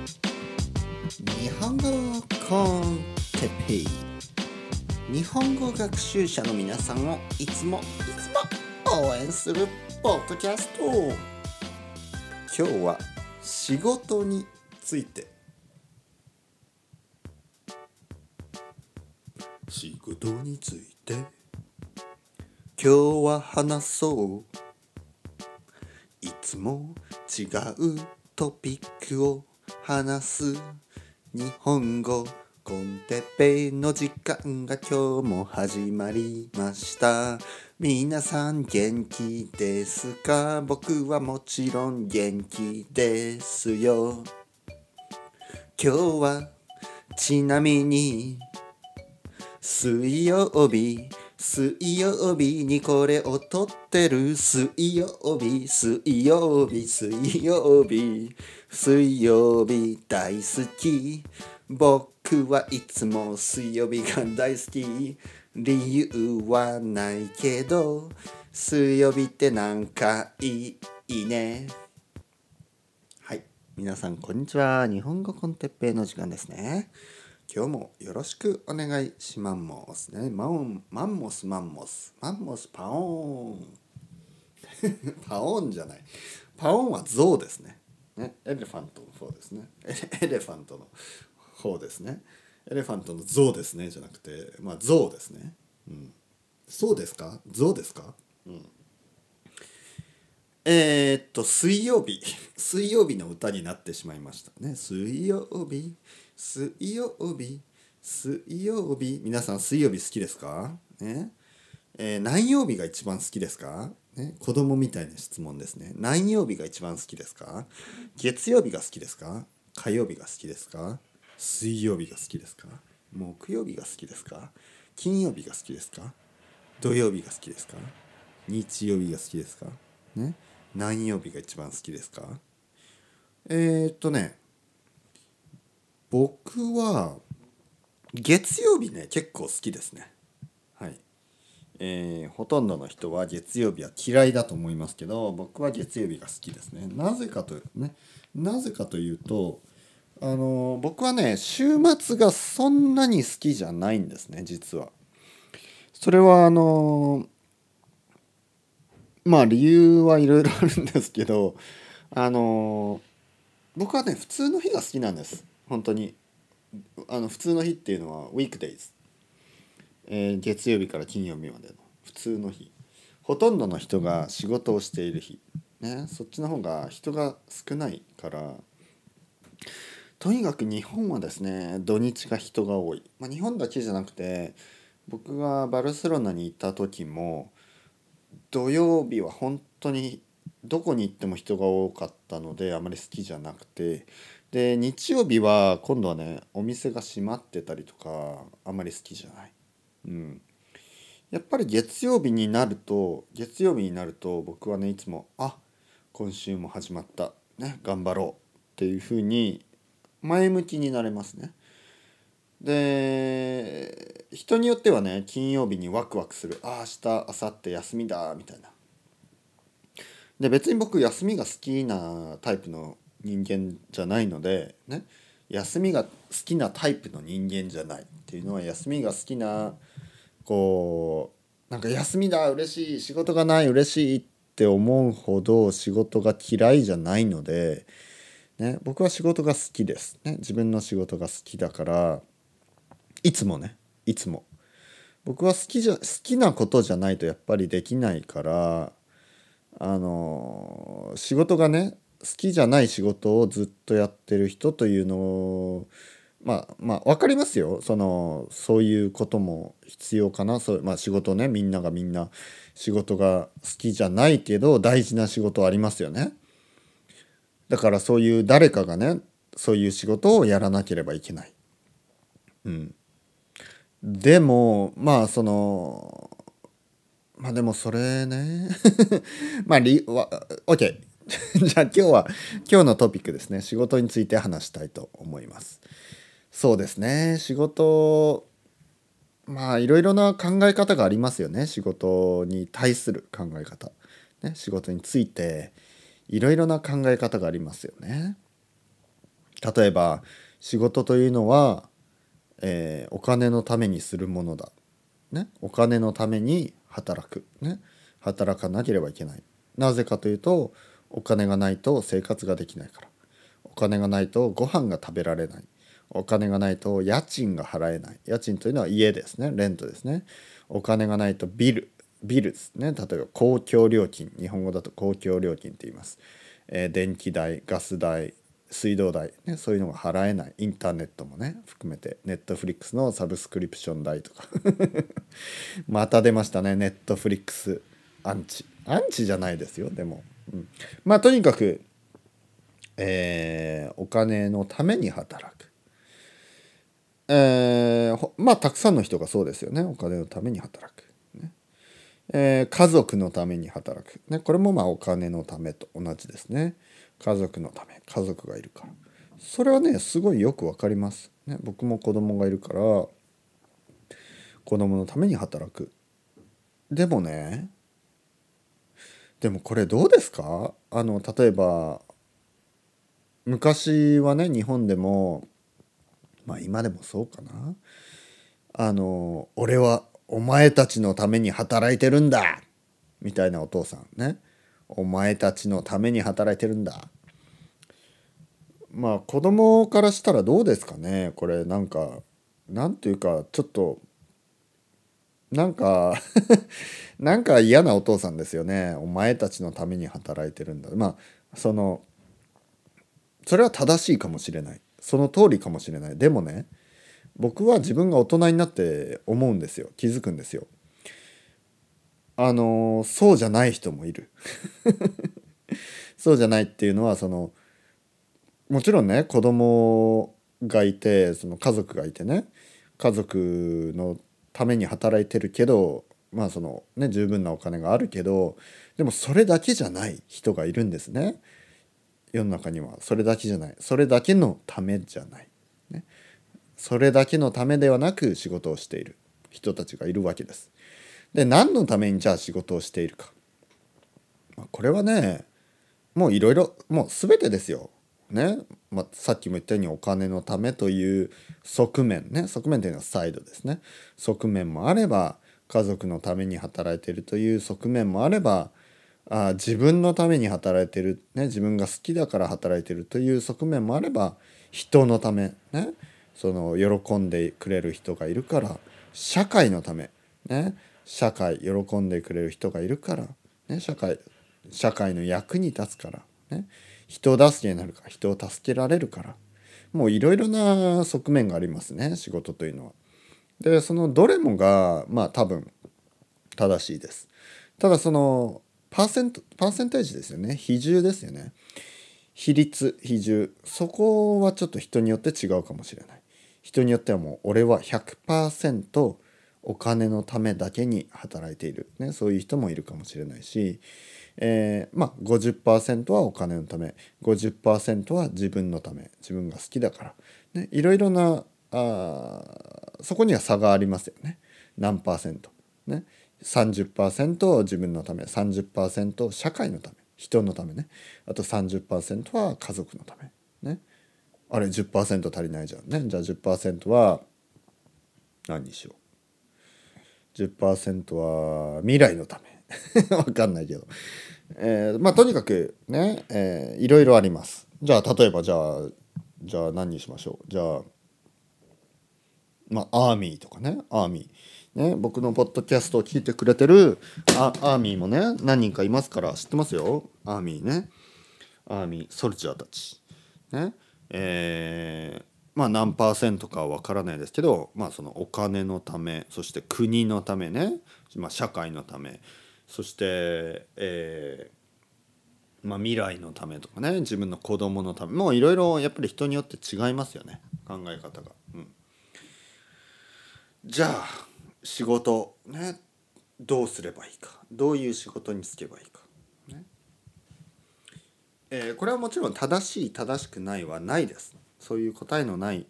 日本語コンテペイ日本語学習者の皆さんをいつもいつも応援するポッドキャスト。今日は仕事について。仕事について。今日は話そう。いつも違うトピックを。話す日本語コンテペイの時間が今日も始まりました。皆さん元気ですか？僕はもちろん元気ですよ。今日はちなみに水曜日水曜日にこれを撮ってる。水曜日水曜日水曜日。水曜日大好き僕はいつも水曜日が大好き理由はないけど水曜日ってなんかいいねはい皆さんこんにちは日本語コンテッペイの時間ですね今日もよろしくお願いしますね。マンマンモスマンモス。マンモスパオーン。パオーンじゃない。パオーンは象ですね。ねエレファントの方ですね。エレファントの方ですね。エレファントの象ですねじゃなくて、まあ象ですね。うん。そうですか？象ですか？うん。えー、っと、水曜日。水曜日の歌になってしまいましたね。水曜日？水曜日？水曜日？皆さん水曜日好きですか？ねえー、何曜日が一番好きですか？ね、子供みたいな質問ですね。何曜日が一番好きですか？月曜日が好きですか？火曜日が好きですか？水曜日が好きですか？木曜日が好きですか？金曜日が好きですか？土曜日が好きですか？日曜日が好きですか？ね何曜日が一番好きですか？えー、っとね僕は月曜日ね結構好きですね。えー、ほとんどの人は月曜日は嫌いだと思いますけど僕は月曜日が好きですね。なぜかとねなぜかというとあの僕はね週末がそんなに好きじゃないんですね実は。それはあのまあ理由はいろいろあるんですけどあの僕はね普通の日が好きなんです。本当に。あの普通の日っていうのはウィークデイズ、えー、月曜日から金曜日までの普通の日。ほとんどの人が仕事をしている日、ね、そっちの方が人が少ないから。とにかく日本はですね土日が人が多い、まあ、日本だけじゃなくて僕がバルセロナに行った時も土曜日は本当にどこに行っても人が多かったのであまり好きじゃなくて。で日曜日は今度はねお店が閉まってたりとかあまり好きじゃない。うん、やっぱり月曜日になると月曜日になると僕はねいつもあ今週も始まったね頑張ろうっていうふうに前向きになれますね。で人によってはね金曜日にワクワクするあ明日明後日休みだみたいな。で別に僕休みが好きなタイプの人間じゃないのでね休みが好きなタイプの人間じゃないっていうのは休みが好きなこうなんか休みだ嬉しい仕事がない嬉しいって思うほど仕事が嫌いじゃないので、ね、僕は仕事が好きです、ね、自分の仕事が好きだからいつもねいつも。僕は好きじゃ好きなことじゃないとやっぱりできないからあの仕事がね好きじゃない仕事をずっとやってる人というのをまあまあ分かりますよ。そのそういうことも必要かな。そう、まあ、仕事ね。みんながみんな仕事が好きじゃないけど大事な仕事ありますよね。だからそういう誰かがねそういう仕事をやらなければいけない。うん、でもまあそのまあでもそれね。まあ理は OK じゃあ今日は今日のトピックですね。仕事について話したいと思います。そうですね。仕事まあいろいろな考え方がありますよね。仕事に対する考え方、ね、仕事についていろいろな考え方がありますよね。例えば仕事というのは、えー、お金のためにするものだ、ね、お金のために働く、ね、働かなければいけない。なぜかというとお金がないと生活ができないから。お金がないとご飯が食べられない。お金がないと家賃が払えない。家賃というのは家ですね。レントですね。お金がないとビル。ビルですね。例えば公共料金。日本語だと公共料金って言います、えー、電気代ガス代水道代、ね、そういうのが払えない。インターネットもね含めて。ネットフリックスのサブスクリプション代とか。また出ましたね。ネットフリックス。アンチ。アンチじゃないですよ。でも、うん、まあとにかく、えー、お金のために働く。えー、まあたくさんの人がそうですよね。お金のために働く、ね。えー、家族のために働く、ね、これもまあお金のためと同じですね。家族のため家族がいるから。それはねすごいよくわかります、ね、僕も子供がいるから子供のために働く。でもねでもこれどうですか？あの例えば昔はね日本でもまあ今でもそうかな。あの俺はお前たちのために働いてるんだ。みたいなお父さんね。お前たちのために働いてるんだ。まあ子供からしたらどうですかね。これなんかなんていうかちょっとなんか なんか嫌なお父さんですよね。お前たちのために働いてるんだ。まあそのそれは正しいかもしれない。その通りかもしれない。でもね僕は自分が大人になって思うんですよ。気づくんですよ。あのそうじゃない人もいる。そうじゃないっていうのはそのもちろんね子供がいてその家族がいてね家族のために働いてるけどまあそのね十分なお金があるけどでもそれだけじゃない人がいるんですね。世の中にはそれだけじゃない。それだけのためじゃない、ね、それだけのためではなく仕事をしている。人たちがいるわけです。で何のためにじゃあ仕事をしているか。まあ、これはねもういろいろもう全てですよ。ね、まあ、さっきも言ったようにお金のためという側面。ね。側面というのはサイドですね。側面もあれば家族のために働いているという側面もあればあ自分のために働いてる、ね、自分が好きだから働いてるという側面もあれば人のため、ね、その喜んでくれる人がいるから社会のため、ね、社会喜んでくれる人がいるから、ね、社会社会の役に立つから、ね、人助けになるから人を助けられるからもういろいろな側面がありますね仕事というのは。でそのどれもがまあ多分正しいです。ただそのパーセントパーセンテージですよね。比重ですよね。比率比重。そこはちょっと人によって違うかもしれない。人によってはもう俺は100%お金のためだけに働いている、ね、そういう人もいるかもしれないし、えー、まあ50%はお金のため。50%は自分のため。自分が好きだから、ね、いろいろなあそこには差がありますよね。何パーセント。ね。30%自分のため30%社会のため人のためね。あと30%は家族のため。ね。あれ10%足りないじゃんね。じゃあ10%は何にしよう。10%は未来のため。わかんないけど、えー、まあとにかくね、えー、いろいろあります。じゃあ例えばじゃあじゃあ何にしましょう。じゃあまあアーミーとかね。アーミー。ね、僕のポッドキャストを聞いてくれてるアアーミーもね何人かいますから知ってますよ？アーミーね。アーミーソルジャーたち。ね。えー、まあ何パーセントかは分からないですけどまあそのお金のためそして国のためね、まあ、社会のため。そして、えーまあ、未来のためとかね。自分の子供のため。もういろいろやっぱり人によって違いますよね。考え方が。うん、じゃあ仕事ねどうすればいいかどういう仕事に就けばいいか、ね。えー、これはもちろん正しい正しくないはないです。そういう答えのない、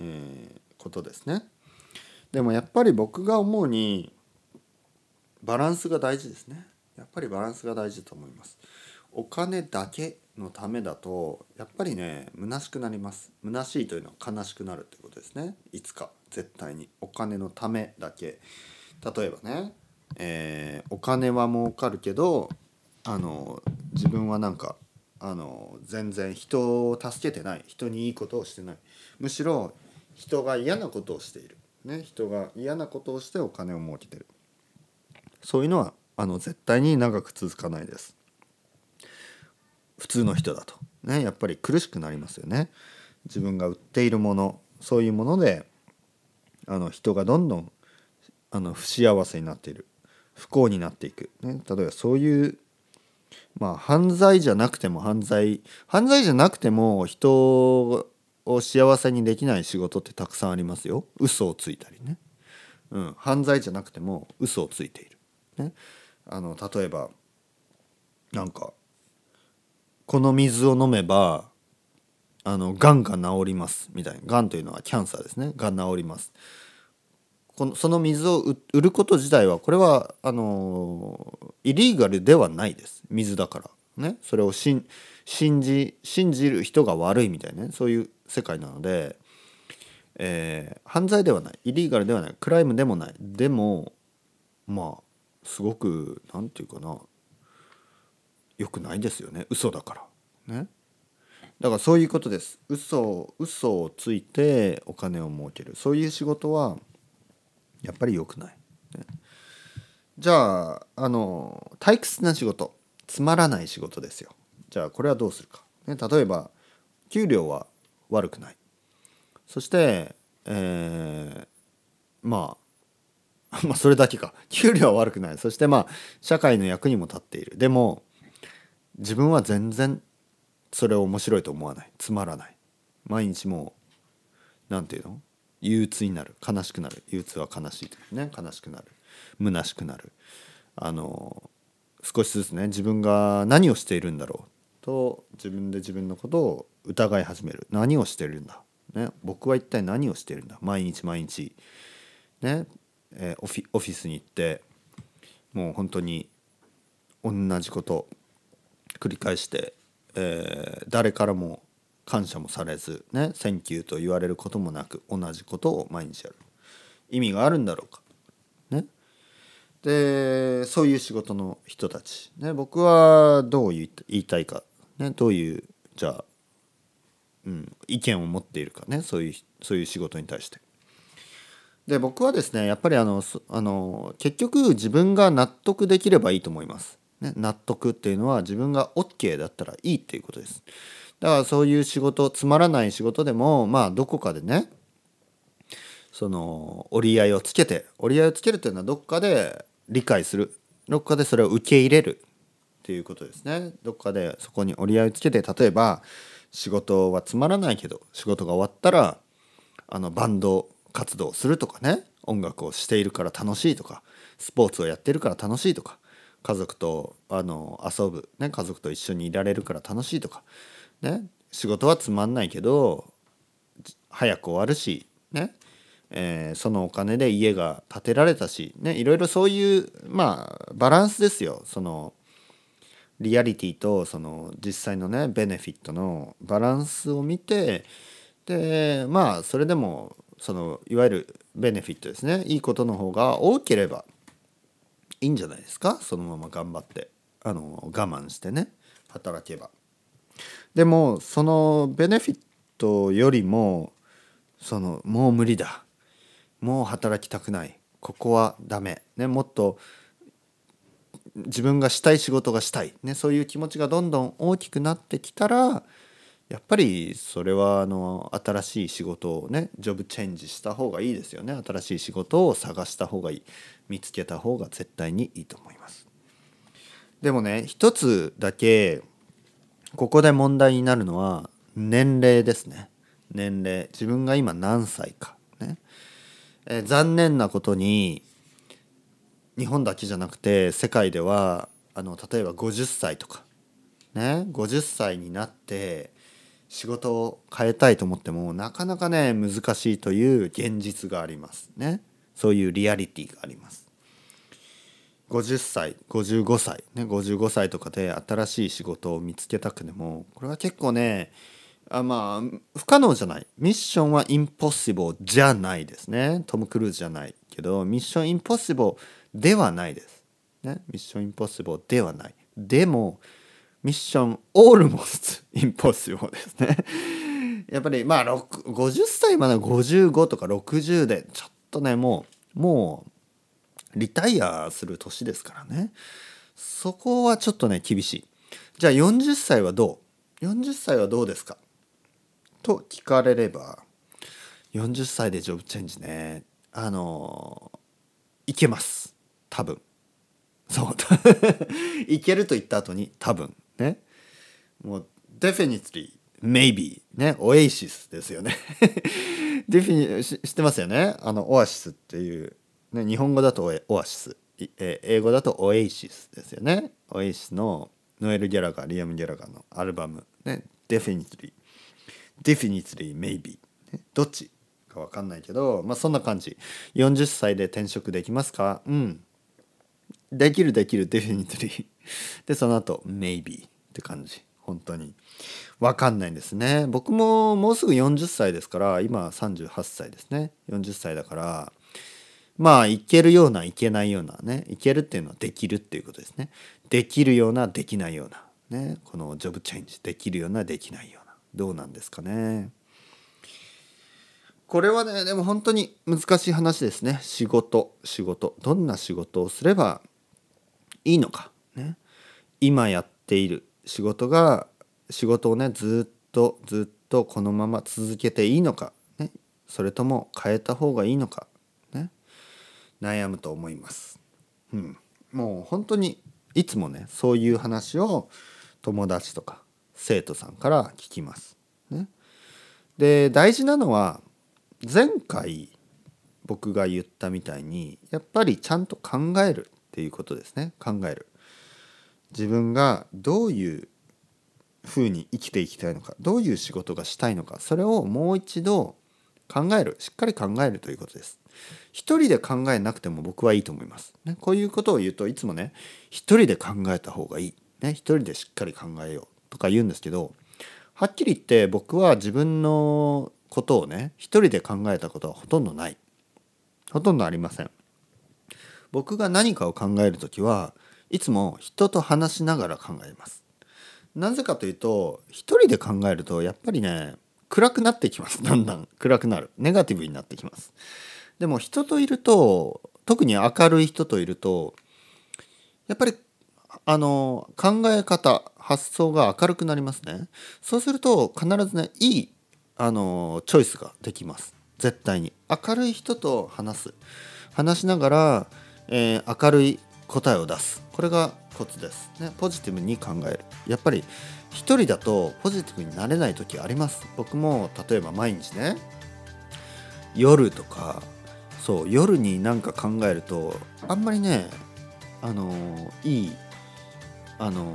えー、ことですね。でもやっぱり僕が思うにバランスが大事ですね。やっぱりバランスが大事だと思います。お金だけのためだとやっぱりね虚しくなります。虚しいというのは悲しくなるってことですね。いつか。絶対にお金のためだけ。例えばね、えーお金は儲かるけどあの自分はなんかあの全然人を助けてない。人にいいことをしてない。むしろ人が嫌なことをしている、ね、人が嫌なことをしてお金を儲けてる。そういうのはあの絶対に長く続かないです。普通の人だと。ねやっぱり苦しくなりますよね。自分が売っているものそういうものであの人がどんどんあの不幸せになっている。不幸になっていく、ね、例えばそういうまあ犯罪じゃなくても犯罪犯罪じゃなくても人を幸せにできない仕事ってたくさんありますよ。嘘をついたりね、うん、犯罪じゃなくても嘘をついている、ね、あの例えばなんかこの水を飲めばあのがんが治りますみたいな。がんというのはキャンサーですね。が治ります。このその水を売ること自体はこれはあのイリーガルではないです。水だから。ね。それを信じ信じる人が悪いみたいなね。そういう世界なので、えー犯罪ではない。イリーガルではない。クライムでもない。でもまあすごくなんていうかな。良くないですよね。嘘だから。ね。だからそういうことです。嘘嘘をついてお金を儲ける。そういう仕事はやっぱり良くない、ね。じゃああの退屈な仕事つまらない仕事ですよ。じゃあこれはどうするか、ね、例えば給料は悪くない。そして、えーまあ まあそれだけか。給料は悪くない。そしてまあ社会の役にも立っている。でも自分は全然それを面白いと思わない。つまらない。毎日もうなんていうの？憂鬱になる。悲しくなる。憂鬱は悲しいというね。悲しくなる。虚しくなる。あの少しずつね自分が何をしているんだろうと自分で自分のことを疑い始める。何をしているんだ、ね、僕は一体何をしているんだ？毎日毎日。ね、えーオフィオフィスに行ってもう本当に同じこと繰り返して、えー誰からも感謝もされずね「Thank you」と言われることもなく同じことを毎日やる。意味があるんだろうか。ね。でそういう仕事の人たち、ね、僕はどう言い言いたいか、ね、どういうじゃあ、うん、意見を持っているか。ねそういうそういう仕事に対して。で僕はですねやっぱりあのあの結局自分が納得できればいいと思います。ね、納得っていうのは自分が OK だったらいいっていうことです。だからそういう仕事つまらない仕事でもまあどこかでねその折り合いをつけて折り合いをつけるというのはどっかで理解する。どっかでそれを受け入れる。っていうことですね。どっかでそこに折り合いをつけて例えば仕事はつまらないけど仕事が終わったらあのバンド活動をするとかね。音楽をしているから楽しいとかスポーツをやってるから楽しいとか家族とあの遊ぶ、ね、家族と一緒にいられるから楽しいとか、ね、仕事はつまんないけど早く終わるし、ねえーそのお金で家が建てられたし、ね、いろいろそういうまあバランスですよ。そのリアリティとその実際のねベネフィットのバランスを見て。でまあそれでもそのいわゆるベネフィットですね。いいことの方が多ければ。いいんじゃないですか？そのまま頑張って。あの我慢してね。働けば。でもそのベネフィットよりもそのもう無理だ。もう働きたくない。ここはダメ。ねもっと自分がしたい仕事がしたい、ね、そういう気持ちがどんどん大きくなってきたらやっぱりそれはあの新しい仕事をねジョブチェンジした方がいいですよね。新しい仕事を探した方がいい。見つけた方が絶対にいいと思います。でもね一つだけここで問題になるのは年齢ですね。年齢。自分が今何歳か。ね、え残念なことに日本だけじゃなくて世界ではあの例えば50歳とか。ね。50歳になって仕事を変えたいと思ってもなかなかね難しいという現実がありますね。そういうリアリティがあります。50歳55歳ね55歳とかで新しい仕事を見つけたくてもこれは結構ねあまあ不可能じゃない。ミッションはインポッシブルじゃないですね。トム・クルーズじゃないけどミッションインポッシブルではないです。ねミッションインポッシブルではない。でもミッションオールモストインポッシブルですね。やっぱりまあ50歳まで55とか60でちょっとねもうもうリタイアする年ですからね。そこはちょっとね厳しい。じゃあ40歳はどう？40歳はどうですか？と聞かれれば40歳でジョブチェンジね。あのいけます。多分。そう。いけると言った後に多分。ね。もう definitely maybe ねオエイシスですよね。デフィニ知ってますよね？あのオアシスっていう、ね、日本語だとオアシスえ英語だとオエイシスですよね。オエイシスのノエル・ギャラガーリアム・ギャラガーのアルバム。ね definitely definitely maybe どっちか分かんないけどまあそんな感じ。40歳で転職できますか？うん。できるできる definitely でその後 maybe って感じ。本当に。分かんないんですね。僕ももうすぐ40歳ですから今38歳ですね。40歳だからまあいけるようないけないようなね。いけるっていうのはできるっていうことですね。できるようなできないような。ね。このジョブチェンジ。できるようなできないような。どうなんですかね。これはねでも本当に難しい話ですね。仕事仕事。どんな仕事をすればいいのか。ね。今やっている仕事が仕事をねずっとずっとこのまま続けていいのか、ね、それとも変えた方がいいのか、ね、悩むと思います。うん、もう本当にいつもねそういう話を友達とか生徒さんから聞きます。ね、で大事なのは前回僕が言ったみたいにやっぱりちゃんと考えるっていうことですね考える。自分がどういうふうに生きていきたいのかどういう仕事がしたいのかそれをもう一度考えるしっかり考えるということです。一人で考えなくても僕はいいと思います。ね、こういうことを言うといつもね一人で考えた方がいい。ね、一人でしっかり考えようとか言うんですけどはっきり言って僕は自分のことをね一人で考えたことはほとんどない。ほとんどありません。僕が何かを考える時はいつも人と話しながら考えます。なぜかというと一人で考えるとやっぱりね暗くなってきます。だんだん。暗くなる。ネガティブになってきます。でも人といると特に明るい人といるとやっぱりあの考え方発想が明るくなりますね。そうすると必ずねいいあのチョイスができます。絶対に。明るい人と話す。話しながら、えー、明るい答えを出す。これがコツです、ね、ポジティブに考える。やっぱり一人だとポジティブになれない時あります。僕も例えば毎日ね夜とかそう夜になんか考えるとあんまりねあのいいあの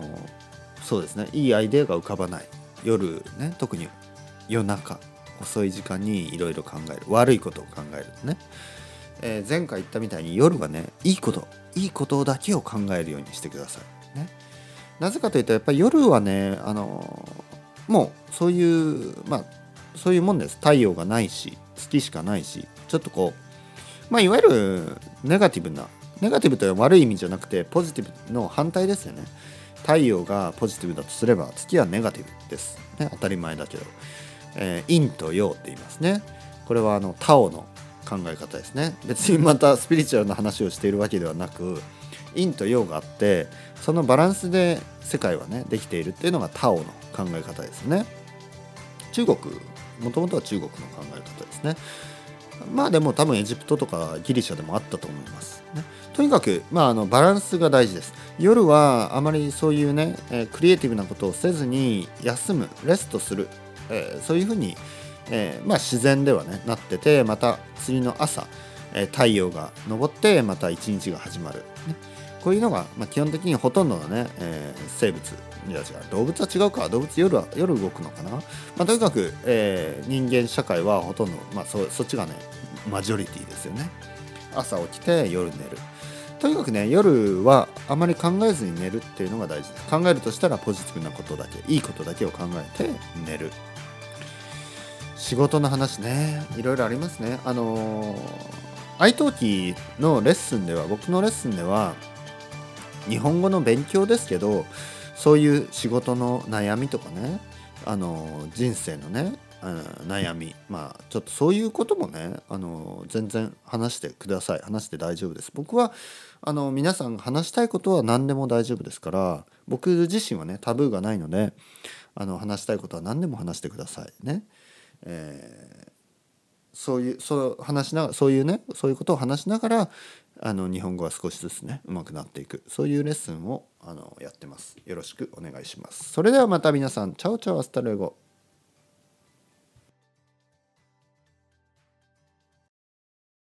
そうですねいいアイデアが浮かばない。夜ね特に夜中遅い時間にいろいろ考える。悪いことを考えるね。えー、前回言ったみたいに夜はねいいこといいことだけを考えるようにしてください。ね、なぜかというとやっぱり夜はねあのー、もうそういうまあそういうもんです太陽がないし月しかないしちょっとこうまあいわゆるネガティブなネガティブというのは悪い意味じゃなくてポジティブの反対ですよね。太陽がポジティブだとすれば月はネガティブです。ね、当たり前だけど。えー、陰と陽って言いますね。これはあのタオの考え方ですね。別にまたスピリチュアルな話をしているわけではなく陰と陽があってそのバランスで世界はねできているっていうのがタオの考え方ですね。中国もともとは中国の考え方ですね。まあでも多分エジプトとかギリシャでもあったと思います、ね、とにかく、まあ、あのバランスが大事です。夜はあまりそういうね、え、クリエイティブなことをせずに休むレストする、えー、そういうふうにえー、まあ、自然ではねなっててまた次の朝、えー、太陽が昇ってまた一日が始まる、ね、こういうのが、まあ、基本的にほとんどのね、えー、生物いや違う動物は違うか。動物夜は夜動くのかな、まあ、とにかく、え人間社会はほとんど、まあ、そそっちがねマジョリティですよね。朝起きて夜寝る。とにかくね夜はあまり考えずに寝るっていうのが大事。です考えるとしたらポジティブなことだけいいことだけを考えて寝る。仕事の話ね。いろいろありますね。あの愛登記のレッスンでは僕のレッスンでは日本語の勉強ですけどそういう仕事の悩みとかねあの人生のね悩みまあちょっとそういうこともねあの全然話してください。話して大丈夫です。僕はあの皆さん話したいことは何でも大丈夫ですから僕自身はねタブーがないのであの話したいことは何でも話してくださいね。えー、そういうそう話しなそういうねそういうことを話しながらあの日本語は少しずつね上手くなっていくそういうレッスンをあのやってます。よろしくお願いします。それではまた皆さん ciao ciao hasta luego